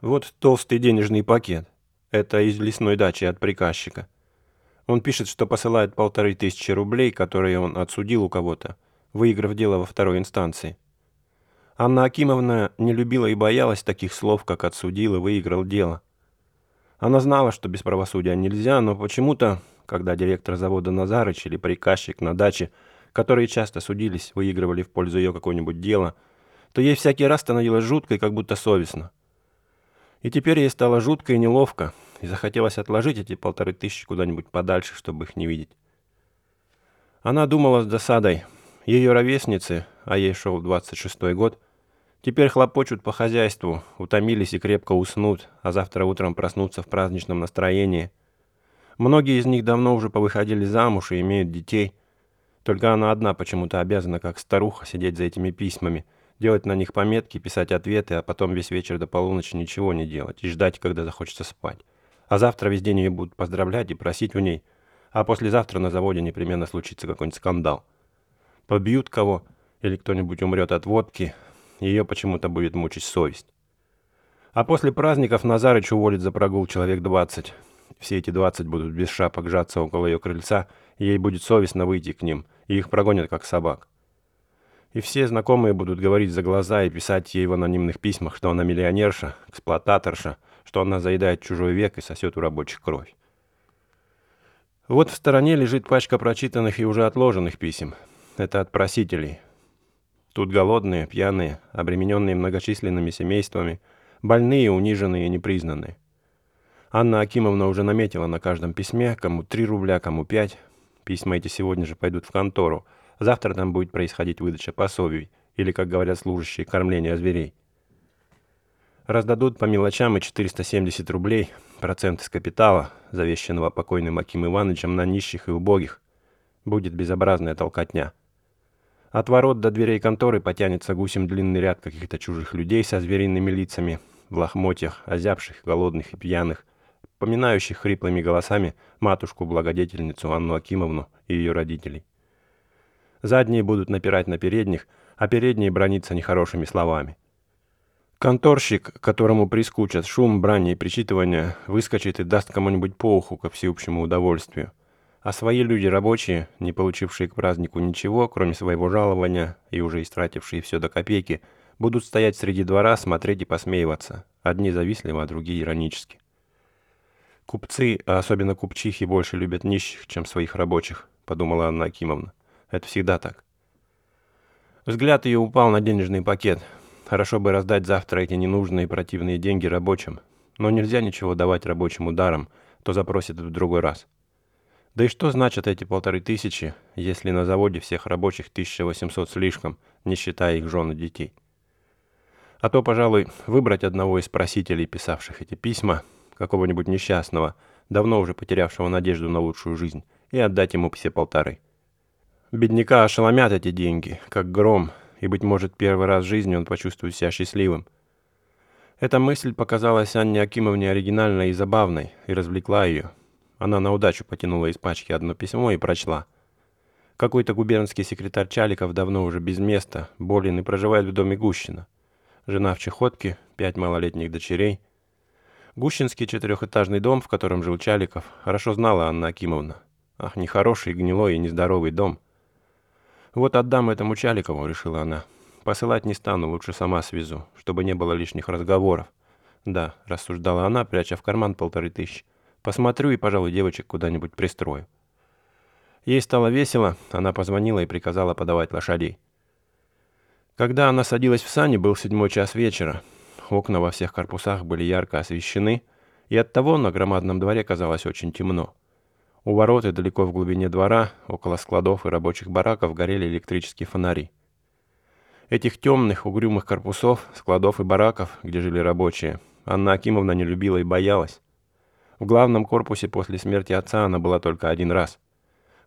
Вот толстый денежный пакет. Это из лесной дачи от приказчика. Он пишет, что посылает полторы тысячи рублей, которые он отсудил у кого-то, выиграв дело во второй инстанции. Анна Акимовна не любила и боялась таких слов, как «отсудил» и «выиграл дело». Она знала, что без правосудия нельзя, но почему-то, когда директор завода Назарыч или приказчик на даче, которые часто судились, выигрывали в пользу ее какое-нибудь дело, то ей всякий раз становилось жутко и как будто совестно. И теперь ей стало жутко и неловко, и захотелось отложить эти полторы тысячи куда-нибудь подальше, чтобы их не видеть. Она думала с досадой. Ее ровесницы, а ей шел 26-й год, теперь хлопочут по хозяйству, утомились и крепко уснут, а завтра утром проснутся в праздничном настроении. Многие из них давно уже повыходили замуж и имеют детей. Только она одна почему-то обязана, как старуха, сидеть за этими письмами – делать на них пометки, писать ответы, а потом весь вечер до полуночи ничего не делать и ждать, когда захочется спать. А завтра весь день ее будут поздравлять и просить у ней, а послезавтра на заводе непременно случится какой-нибудь скандал. Побьют кого, или кто-нибудь умрет от водки, ее почему-то будет мучить совесть. А после праздников Назарыч уволит за прогул человек 20. Все эти 20 будут без шапок жаться около ее крыльца, и ей будет совестно выйти к ним, и их прогонят как собак. И все знакомые будут говорить за глаза и писать ей в анонимных письмах, что она миллионерша, эксплуататорша, что она заедает чужой век и сосет у рабочих кровь. Вот в стороне лежит пачка прочитанных и уже отложенных писем. Это от просителей. Тут голодные, пьяные, обремененные многочисленными семействами, больные, униженные и непризнанные. Анна Акимовна уже наметила на каждом письме, кому 3 рубля, кому 5. Письма эти сегодня же пойдут в контору – Завтра там будет происходить выдача пособий, или, как говорят служащие, кормление зверей. Раздадут по мелочам и 470 рублей, процент из капитала, завещанного покойным Аким Ивановичем на нищих и убогих. Будет безобразная толкотня. От ворот до дверей конторы потянется гусем длинный ряд каких-то чужих людей со звериными лицами, в лохмотьях, озябших, голодных и пьяных, поминающих хриплыми голосами матушку-благодетельницу Анну Акимовну и ее родителей. Задние будут напирать на передних, а передние брониться нехорошими словами. Конторщик, которому прискучат шум, брани и причитывания, выскочит и даст кому-нибудь по уху ко всеобщему удовольствию. А свои люди рабочие, не получившие к празднику ничего, кроме своего жалования и уже истратившие все до копейки, будут стоять среди двора, смотреть и посмеиваться. Одни завистливо, а другие иронически. Купцы, а особенно купчихи, больше любят нищих, чем своих рабочих, подумала Анна Акимовна. Это всегда так. Взгляд ее упал на денежный пакет. Хорошо бы раздать завтра эти ненужные и противные деньги рабочим. Но нельзя ничего давать рабочим ударом, то запросят в другой раз. Да и что значат эти полторы тысячи, если на заводе всех рабочих 1800 слишком, не считая их жен и детей? А то, пожалуй, выбрать одного из просителей, писавших эти письма, какого-нибудь несчастного, давно уже потерявшего надежду на лучшую жизнь, и отдать ему все полторы. Бедняка ошеломят эти деньги, как гром, и, быть может, первый раз в жизни он почувствует себя счастливым. Эта мысль показалась Анне Акимовне оригинальной и забавной, и развлекла ее. Она на удачу потянула из пачки одно письмо и прочла. Какой-то губернский секретарь Чаликов давно уже без места, болен и проживает в доме Гущина. Жена в чехотке, пять малолетних дочерей. Гущинский четырехэтажный дом, в котором жил Чаликов, хорошо знала Анна Акимовна. Ах, нехороший, гнилой и нездоровый дом – «Вот отдам этому Чаликову», — решила она. «Посылать не стану, лучше сама свезу, чтобы не было лишних разговоров». «Да», — рассуждала она, пряча в карман полторы тысячи. «Посмотрю и, пожалуй, девочек куда-нибудь пристрою». Ей стало весело, она позвонила и приказала подавать лошадей. Когда она садилась в сани, был седьмой час вечера. Окна во всех корпусах были ярко освещены, и оттого на громадном дворе казалось очень темно. У ворот и далеко в глубине двора, около складов и рабочих бараков, горели электрические фонари. Этих темных, угрюмых корпусов, складов и бараков, где жили рабочие, Анна Акимовна не любила и боялась. В главном корпусе после смерти отца она была только один раз.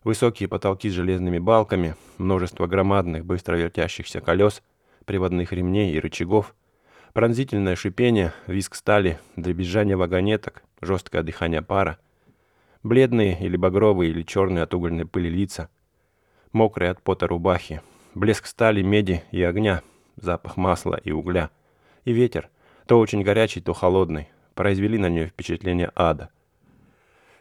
Высокие потолки с железными балками, множество громадных, быстро вертящихся колес, приводных ремней и рычагов, пронзительное шипение, визг стали, дребезжание вагонеток, жесткое дыхание пара — Бледные или багровые, или черные от угольной пыли лица. Мокрые от пота рубахи. Блеск стали, меди и огня. Запах масла и угля. И ветер. то очень горячий, то холодный, произвели на нее впечатление ада.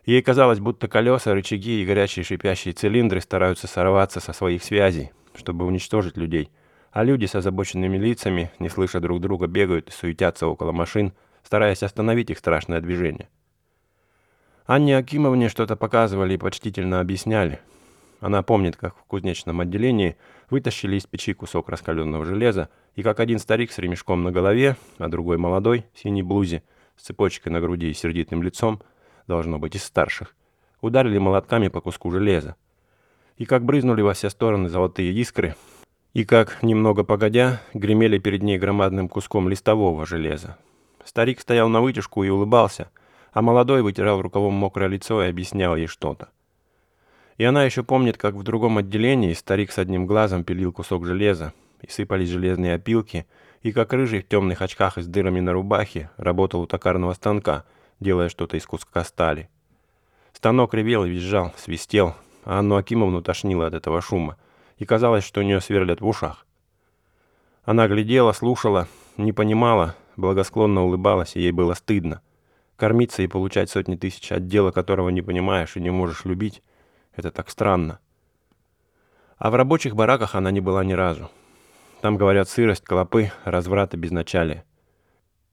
Ей казалось, будто колеса, рычаги и горячие шипящие цилиндры стараются сорваться со своих связей, чтобы уничтожить людей, а люди с озабоченными лицами, не слыша друг друга, бегают и суетятся около машин, стараясь остановить их страшное движение. Анне Акимовне что-то показывали и почтительно объясняли. Она помнит, как в кузнечном отделении вытащили из печи кусок раскаленного железа, и как один старик с ремешком на голове, а другой молодой, в синей блузе, с цепочкой на груди и сердитым лицом, должно быть из старших, ударили молотками по куску железа. И как брызнули во все стороны золотые искры, и как, немного погодя, гремели перед ней громадным куском листового железа. Старик стоял на вытяжку и улыбался, а молодой вытирал рукавом мокрое лицо и объяснял ей что-то. И она еще помнит, как в другом отделении старик с одним глазом пилил кусок железа, и сыпались железные опилки, и как рыжий в темных очках и с дырами на рубахе работал у токарного станка, делая что-то из куска стали. Станок ревел и визжал, свистел, а Анну Акимовну тошнило от этого шума, и казалось, что у нее сверлят в ушах. Она глядела, слушала, не понимала, благосклонно улыбалась, и ей было стыдно. Кормиться и получать сотни тысяч от дела, которого не понимаешь и не можешь любить, это так странно. А в рабочих бараках она не была ни разу. Там, говорят, сырость, клопы, разврат и безначалие.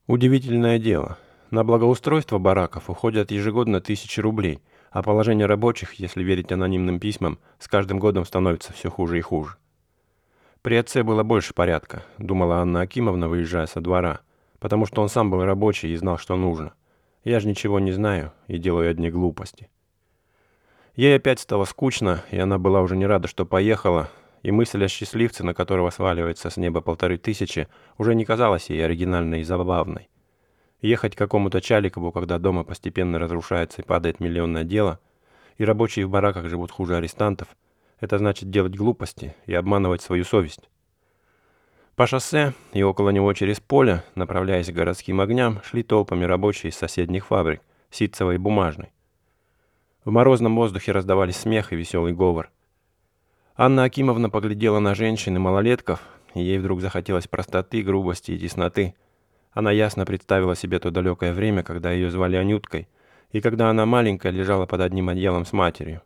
Удивительное дело. На благоустройство бараков уходят ежегодно тысячи рублей, а положение рабочих, если верить анонимным письмам, с каждым годом становится все хуже и хуже. При отце было больше порядка, думала Анна Акимовна, выезжая со двора, потому что он сам был рабочий и знал, что нужно. Я же ничего не знаю и делаю одни глупости. Ей опять стало скучно, и она была уже не рада, что поехала, и мысль о счастливце, на которого сваливается с неба полторы тысячи, уже не казалась ей оригинальной и забавной. Ехать к какому-то Чаликову, когда дома постепенно разрушается и падает миллионное дело, и рабочие в бараках живут хуже арестантов, это значит делать глупости и обманывать свою совесть. По шоссе и около него через поле, направляясь к городским огням, шли толпами рабочие из соседних фабрик, ситцевой и бумажной. В морозном воздухе раздавались смех и веселый говор. Анна Акимовна поглядела на женщин и малолетков, и ей вдруг захотелось простоты, грубости и тесноты. Она ясно представила себе то далекое время, когда ее звали Анюткой, и когда она маленькая лежала под одним одеялом с матерью.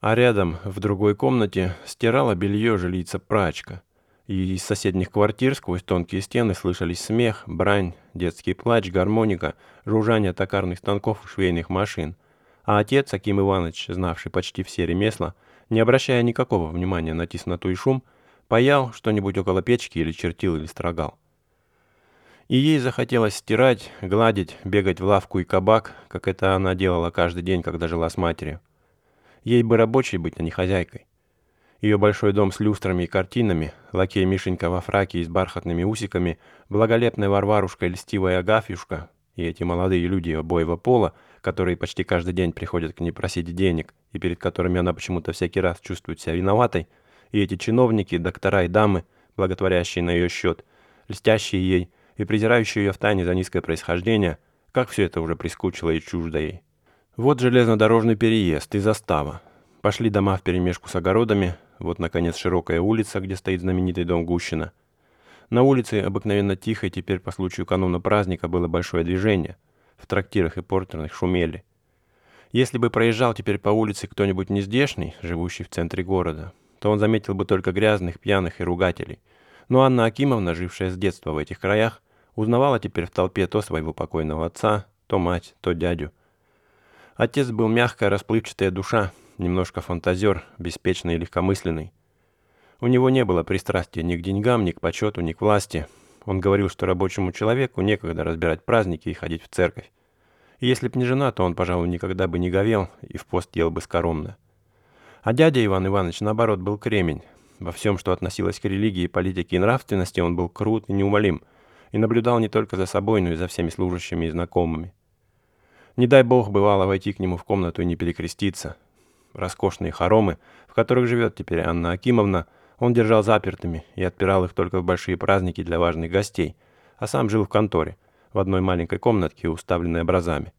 А рядом, в другой комнате, стирала белье жилица-прачка. И из соседних квартир сквозь тонкие стены слышались смех, брань, детский плач, гармоника, жужжание токарных станков и швейных машин. А отец, Аким Иванович, знавший почти все ремесла, не обращая никакого внимания на тесноту и шум, паял что-нибудь около печки или чертил или строгал. И ей захотелось стирать, гладить, бегать в лавку и кабак, как это она делала каждый день, когда жила с матерью. Ей бы рабочей быть, а не хозяйкой. Ее большой дом с люстрами и картинами, лакей Мишенька во фраке и с бархатными усиками, благолепная Варварушка и льстивая Агафьюшка и эти молодые люди обоего пола, которые почти каждый день приходят к ней просить денег, и перед которыми она почему-то всякий раз чувствует себя виноватой, и эти чиновники, доктора и дамы, благотворящие на ее счет, льстящие ей и презирающие ее в тайне за низкое происхождение, как все это уже прискучило и чуждо ей. Вот железнодорожный переезд и застава. Пошли дома вперемешку с огородами, вот, наконец, широкая улица, где стоит знаменитый дом Гущина. На улице, обыкновенно тихо, теперь по случаю кануна праздника было большое движение. В трактирах и портерных шумели. Если бы проезжал теперь по улице кто-нибудь нездешний, живущий в центре города, то он заметил бы только грязных, пьяных и ругателей. Но Анна Акимовна, жившая с детства в этих краях, узнавала теперь в толпе то своего покойного отца, то мать, то дядю. Отец был мягкая, расплывчатая душа, немножко фантазер, беспечный и легкомысленный. У него не было пристрастия ни к деньгам, ни к почету, ни к власти. Он говорил, что рабочему человеку некогда разбирать праздники и ходить в церковь. И если б не жена, то он, пожалуй, никогда бы не говел и в пост ел бы скоромно. А дядя Иван Иванович, наоборот, был кремень. Во всем, что относилось к религии, политике и нравственности, он был крут и неумолим, и наблюдал не только за собой, но и за всеми служащими и знакомыми. Не дай бог бывало войти к нему в комнату и не перекреститься. Роскошные хоромы, в которых живет теперь Анна Акимовна, он держал запертыми и отпирал их только в большие праздники для важных гостей, а сам жил в конторе – в одной маленькой комнатке, уставленной образами.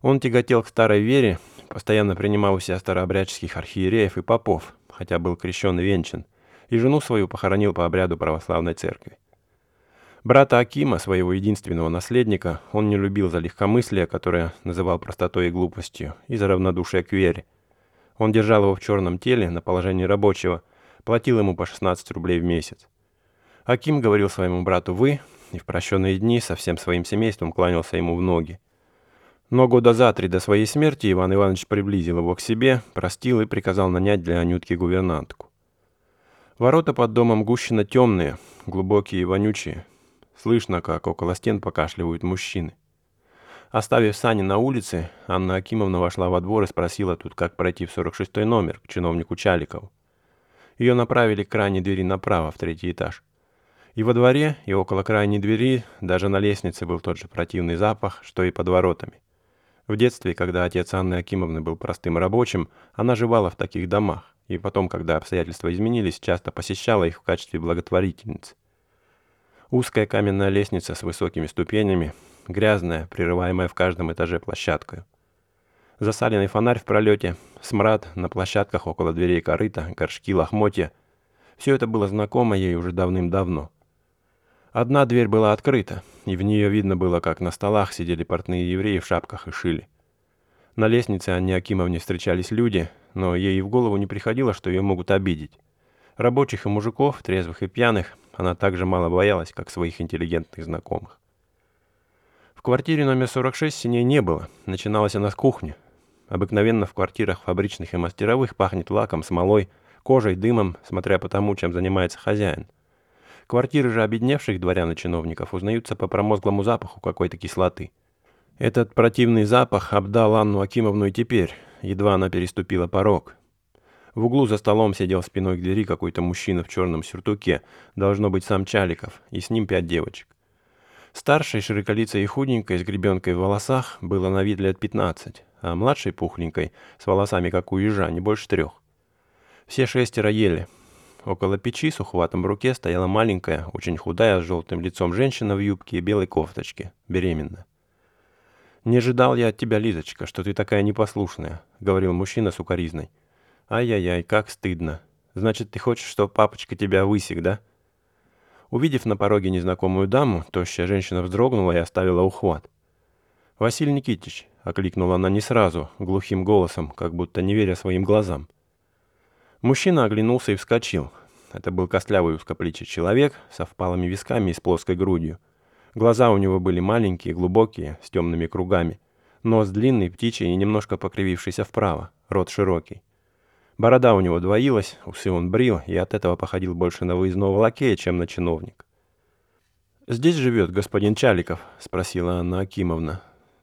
Он тяготел к старой вере, постоянно принимал у себя старообрядческих архиереев и попов, хотя был крещен и венчан, и жену свою похоронил по обряду православной церкви. Брата Акима, своего единственного наследника, он не любил за легкомыслие, которое называл простотой и глупостью, и за равнодушие к вере. Он держал его в черном теле на положении рабочего, платил ему по 16 рублей в месяц. Аким говорил своему брату «вы», и в прощенные дни со всем своим семейством кланялся ему в ноги. Но года за три до своей смерти Иван Иванович приблизил его к себе, простил и приказал нанять для Анютки гувернантку. Ворота под домом Гущина темные, глубокие и вонючие, Слышно, как около стен покашливают мужчины. Оставив сани на улице, Анна Акимовна вошла во двор и спросила тут, как пройти в 46-й номер к чиновнику Чаликову. Ее направили к крайней двери направо, в третий этаж. И во дворе, и около крайней двери, даже на лестнице был тот же противный запах, что и под воротами. В детстве, когда отец Анны Акимовны был простым рабочим, она жевала в таких домах, и потом, когда обстоятельства изменились, часто посещала их в качестве благотворительницы. Узкая каменная лестница с высокими ступенями, грязная, прерываемая в каждом этаже площадкой. Засаленный фонарь в пролете, смрад на площадках около дверей корыта, горшки, лохмотья. Все это было знакомо ей уже давным-давно. Одна дверь была открыта, и в нее видно было, как на столах сидели портные евреи в шапках и шили. На лестнице Анне Акимовне встречались люди, но ей и в голову не приходило, что ее могут обидеть. Рабочих и мужиков, трезвых и пьяных, она так же мало боялась, как своих интеллигентных знакомых. В квартире номер 46 синей не было, начиналась она с кухни. Обыкновенно в квартирах фабричных и мастеровых пахнет лаком, смолой, кожей, дымом, смотря по тому, чем занимается хозяин. Квартиры же обедневших дворян и чиновников узнаются по промозглому запаху какой-то кислоты. Этот противный запах обдал Анну Акимовну и теперь, едва она переступила порог. В углу за столом сидел спиной к двери какой-то мужчина в черном сюртуке, должно быть сам Чаликов, и с ним пять девочек. Старшей, широколицей и худенькой, с гребенкой в волосах, было на вид лет 15, а младшей, пухленькой, с волосами как у ежа, не больше трех. Все шестеро ели. Около печи с ухватом в руке стояла маленькая, очень худая, с желтым лицом женщина в юбке и белой кофточке, беременная. «Не ожидал я от тебя, Лизочка, что ты такая непослушная», — говорил мужчина с укоризной. Ай-яй-яй, как стыдно. Значит, ты хочешь, чтобы папочка тебя высек, да? Увидев на пороге незнакомую даму, тощая женщина вздрогнула и оставила ухват. «Василий Никитич», — окликнула она не сразу, глухим голосом, как будто не веря своим глазам. Мужчина оглянулся и вскочил. Это был костлявый узкоплечий человек со впалыми висками и с плоской грудью. Глаза у него были маленькие, глубокие, с темными кругами. Нос длинный, птичий и немножко покривившийся вправо, рот широкий. Борода у него двоилась, усы он брил, и от этого походил больше на выездного лакея, чем на чиновник. «Здесь живет господин Чаликов?» — спросила Анна Акимовна.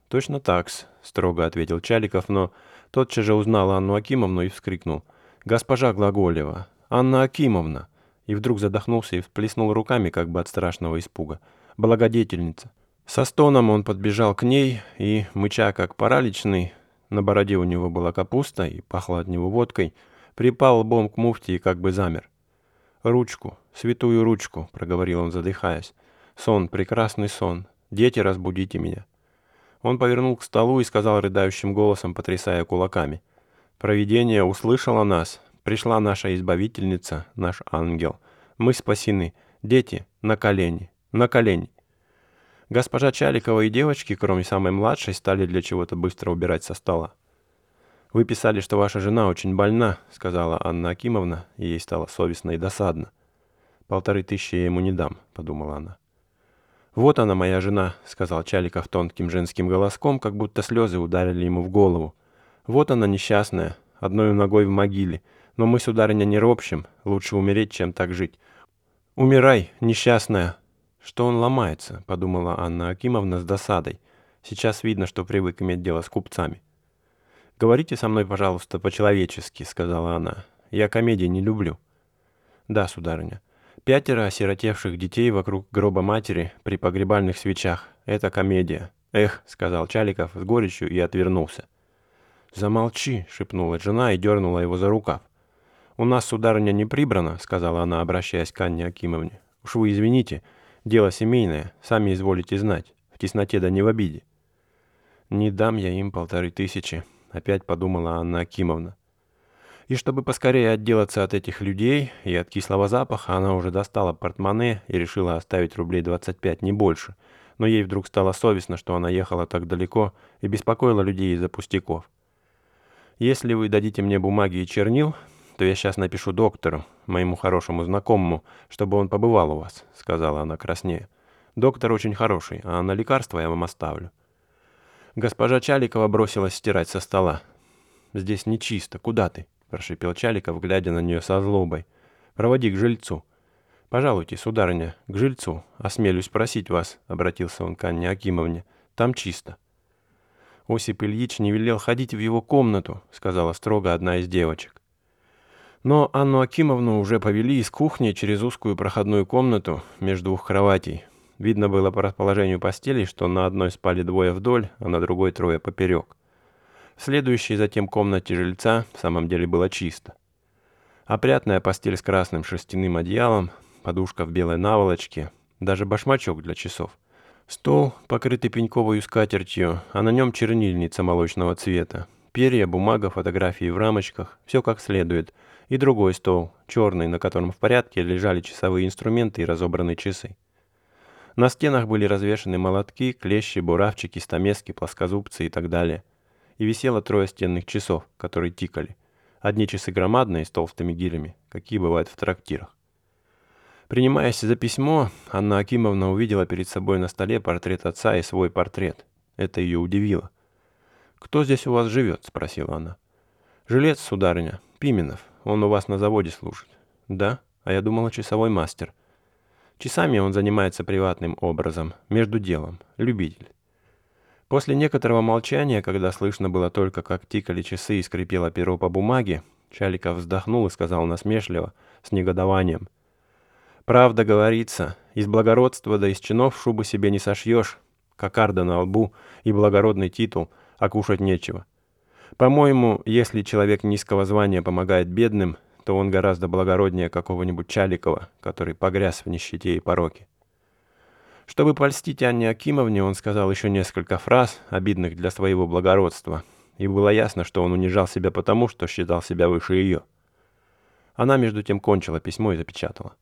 «Точно так-с», — строго ответил Чаликов, но тотчас же узнал Анну Акимовну и вскрикнул. «Госпожа Глаголева! Анна Акимовна!» И вдруг задохнулся и всплеснул руками, как бы от страшного испуга. «Благодетельница!» Со стоном он подбежал к ней и, мыча как параличный, на бороде у него была капуста и пахло от него водкой, припал лбом к муфте и как бы замер. «Ручку, святую ручку», — проговорил он, задыхаясь. «Сон, прекрасный сон. Дети, разбудите меня». Он повернул к столу и сказал рыдающим голосом, потрясая кулаками. «Провидение услышало нас. Пришла наша избавительница, наш ангел. Мы спасены. Дети, на колени, на колени». Госпожа Чаликова и девочки, кроме самой младшей, стали для чего-то быстро убирать со стола. «Вы писали, что ваша жена очень больна», — сказала Анна Акимовна, и ей стало совестно и досадно. «Полторы тысячи я ему не дам», — подумала она. «Вот она, моя жена», — сказал Чаликов тонким женским голоском, как будто слезы ударили ему в голову. «Вот она несчастная, одной ногой в могиле. Но мы, сударыня, не ропщим, лучше умереть, чем так жить. Умирай, несчастная, «Что он ломается?» – подумала Анна Акимовна с досадой. «Сейчас видно, что привык иметь дело с купцами». «Говорите со мной, пожалуйста, по-человечески», – сказала она. «Я комедии не люблю». «Да, сударыня. Пятеро осиротевших детей вокруг гроба матери при погребальных свечах. Это комедия». «Эх», — сказал Чаликов с горечью и отвернулся. «Замолчи», — шепнула жена и дернула его за рукав. «У нас, сударыня, не прибрано», — сказала она, обращаясь к Анне Акимовне. «Уж вы извините, Дело семейное, сами изволите знать. В тесноте да не в обиде. Не дам я им полторы тысячи, опять подумала Анна Акимовна. И чтобы поскорее отделаться от этих людей и от кислого запаха, она уже достала портмоне и решила оставить рублей 25, не больше. Но ей вдруг стало совестно, что она ехала так далеко и беспокоила людей из-за пустяков. «Если вы дадите мне бумаги и чернил, то я сейчас напишу доктору, моему хорошему знакомому, чтобы он побывал у вас», — сказала она краснее. «Доктор очень хороший, а на лекарства я вам оставлю». Госпожа Чаликова бросилась стирать со стола. «Здесь нечисто. Куда ты?» — прошипел Чаликов, глядя на нее со злобой. «Проводи к жильцу». «Пожалуйте, сударыня, к жильцу. Осмелюсь просить вас», — обратился он к Анне Акимовне. «Там чисто». «Осип Ильич не велел ходить в его комнату», — сказала строго одна из девочек. Но Анну Акимовну уже повели из кухни через узкую проходную комнату между двух кроватей. Видно было по расположению постелей, что на одной спали двое вдоль, а на другой трое поперек. В следующей затем комнате жильца в самом деле было чисто. Опрятная постель с красным шерстяным одеялом, подушка в белой наволочке, даже башмачок для часов. Стол, покрытый пеньковой скатертью, а на нем чернильница молочного цвета. Перья, бумага, фотографии в рамочках, все как следует. И другой стол, черный, на котором в порядке лежали часовые инструменты и разобранные часы. На стенах были развешаны молотки, клещи, буравчики, стамески, плоскозубцы и так далее и висело трое стенных часов, которые тикали. Одни часы громадные, с толстыми гирями, какие бывают в трактирах. Принимаясь за письмо, Анна Акимовна увидела перед собой на столе портрет отца и свой портрет. Это ее удивило. «Кто здесь у вас живет?» – спросила она. «Жилец, сударыня, Пименов. Он у вас на заводе служит». «Да? А я думала, часовой мастер». Часами он занимается приватным образом, между делом, любитель. После некоторого молчания, когда слышно было только, как тикали часы и скрипело перо по бумаге, Чаликов вздохнул и сказал насмешливо, с негодованием. «Правда говорится, из благородства да из чинов шубы себе не сошьешь, кокарда на лбу и благородный титул, а кушать нечего. По-моему, если человек низкого звания помогает бедным, то он гораздо благороднее какого-нибудь Чаликова, который погряз в нищете и пороке. Чтобы польстить Анне Акимовне, он сказал еще несколько фраз, обидных для своего благородства, и было ясно, что он унижал себя потому, что считал себя выше ее. Она, между тем, кончила письмо и запечатала.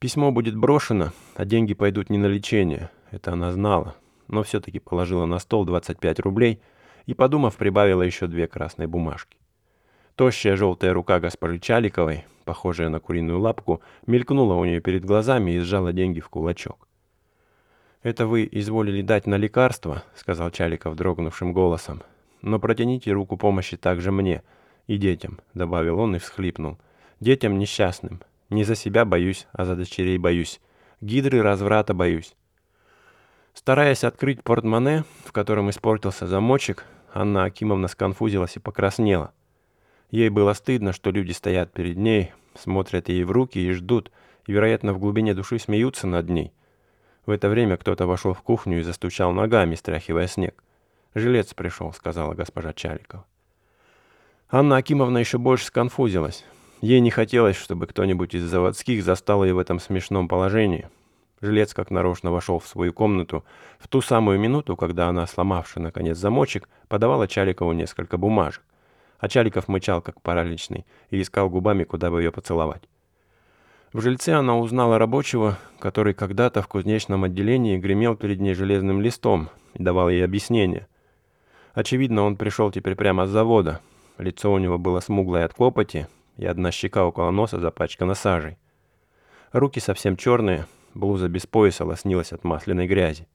Письмо будет брошено, а деньги пойдут не на лечение, это она знала, но все-таки положила на стол 25 рублей и, подумав, прибавила еще две красные бумажки. Тощая желтая рука госпожи Чаликовой, похожая на куриную лапку, мелькнула у нее перед глазами и сжала деньги в кулачок. «Это вы изволили дать на лекарство», — сказал Чаликов дрогнувшим голосом. «Но протяните руку помощи также мне и детям», — добавил он и всхлипнул. «Детям несчастным. Не за себя боюсь, а за дочерей боюсь. Гидры разврата боюсь». Стараясь открыть портмоне, в котором испортился замочек, Анна Акимовна сконфузилась и покраснела. Ей было стыдно, что люди стоят перед ней, смотрят ей в руки и ждут, и, вероятно, в глубине души смеются над ней. В это время кто-то вошел в кухню и застучал ногами, стряхивая снег. «Жилец пришел», — сказала госпожа Чаликова. Анна Акимовна еще больше сконфузилась. Ей не хотелось, чтобы кто-нибудь из заводских застал ее в этом смешном положении. Жилец как нарочно вошел в свою комнату в ту самую минуту, когда она, сломавши наконец замочек, подавала Чаликову несколько бумажек. А Чаликов мычал как параличный и искал губами, куда бы ее поцеловать. В жильце она узнала рабочего, который когда-то в кузнечном отделении гремел перед ней железным листом и давал ей объяснение. Очевидно, он пришел теперь прямо с завода. Лицо у него было смуглое от копоти, и одна щека около носа запачкана сажей. Руки совсем черные, блуза без пояса лоснилась от масляной грязи.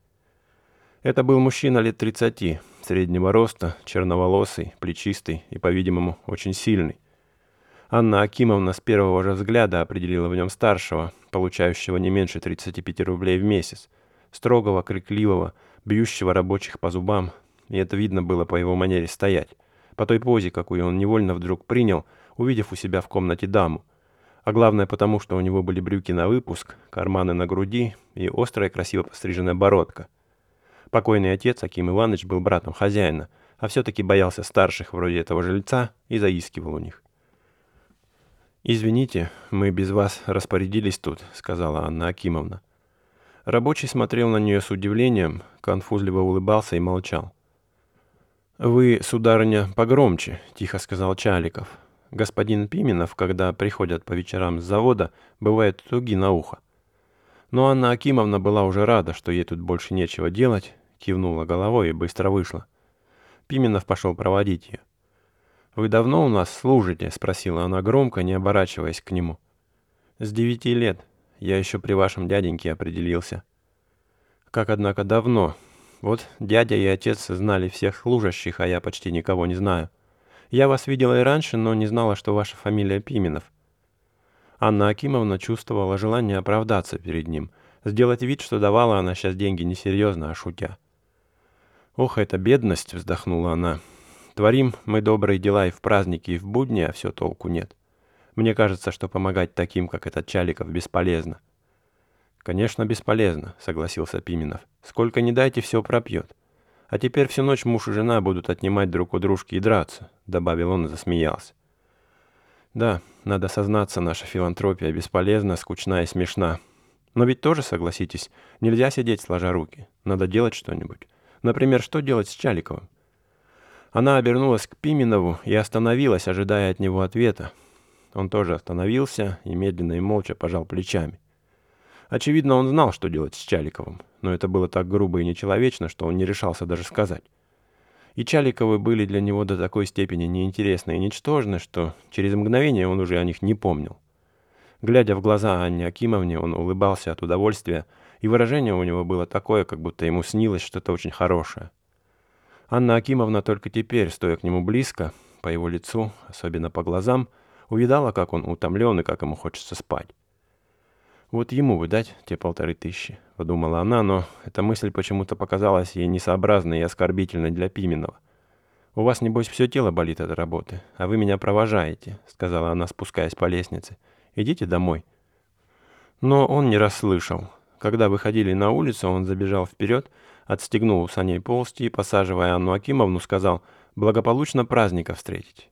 Это был мужчина лет 30, среднего роста, черноволосый, плечистый и, по-видимому, очень сильный. Анна Акимовна с первого же взгляда определила в нем старшего, получающего не меньше 35 рублей в месяц, строгого, крикливого, бьющего рабочих по зубам, и это видно было по его манере стоять, по той позе, какую он невольно вдруг принял, увидев у себя в комнате даму, а главное потому, что у него были брюки на выпуск, карманы на груди и острая красиво постриженная бородка. Покойный отец, Аким Иванович, был братом хозяина, а все-таки боялся старших вроде этого жильца и заискивал у них. «Извините, мы без вас распорядились тут», — сказала Анна Акимовна. Рабочий смотрел на нее с удивлением, конфузливо улыбался и молчал. «Вы, сударыня, погромче», — тихо сказал Чаликов. господин Пименов, когда приходят по вечерам с завода, бывает туги на ухо. Но Анна Акимовна была уже рада, что ей тут больше нечего делать, кивнула головой и быстро вышла. Пименов пошел проводить ее. «Вы давно у нас служите?» — спросила она громко, не оборачиваясь к нему. «С девяти лет. Я еще при вашем дяденьке определился». «Как, однако, давно. Вот дядя и отец знали всех служащих, а я почти никого не знаю. Я вас видела и раньше, но не знала, что ваша фамилия Пименов». Анна Акимовна чувствовала желание оправдаться перед ним, сделать вид, что давала она сейчас деньги несерьезно, а шутя. «Ох, эта бедность!» — вздохнула она. «Творим мы добрые дела и в праздники, и в будни, а все толку нет. Мне кажется, что помогать таким, как этот Чаликов, бесполезно». «Конечно, бесполезно», — согласился Пименов. «Сколько не дайте, все пропьет. А теперь всю ночь муж и жена будут отнимать друг у дружки и драться», — добавил он и засмеялся. «Да, надо сознаться, наша филантропия бесполезна, скучна и смешна. Но ведь тоже, согласитесь, нельзя сидеть сложа руки. Надо делать что-нибудь. Например, что делать с Чаликовым? Она обернулась к Пименову и остановилась, ожидая от него ответа. Он тоже остановился и медленно и молча пожал плечами. Очевидно, он знал, что делать с Чаликовым, но это было так грубо и нечеловечно, что он не решался даже сказать. И Чаликовы были для него до такой степени неинтересны и ничтожны, что через мгновение он уже о них не помнил. Глядя в глаза Анне Акимовне, он улыбался от удовольствия, и выражение у него было такое, как будто ему снилось что-то очень хорошее. Анна Акимовна только теперь, стоя к нему близко, по его лицу, особенно по глазам, увидала, как он утомлен и как ему хочется спать. «Вот ему бы дать те полторы тысячи», — подумала она, но эта мысль почему-то показалась ей несообразной и оскорбительной для Пименова. «У вас, небось, все тело болит от работы, а вы меня провожаете», — сказала она, спускаясь по лестнице. «Идите домой». Но он не расслышал. Когда выходили на улицу, он забежал вперед, отстегнул у саней полсти и, посаживая Анну Акимовну, сказал «благополучно праздника встретить».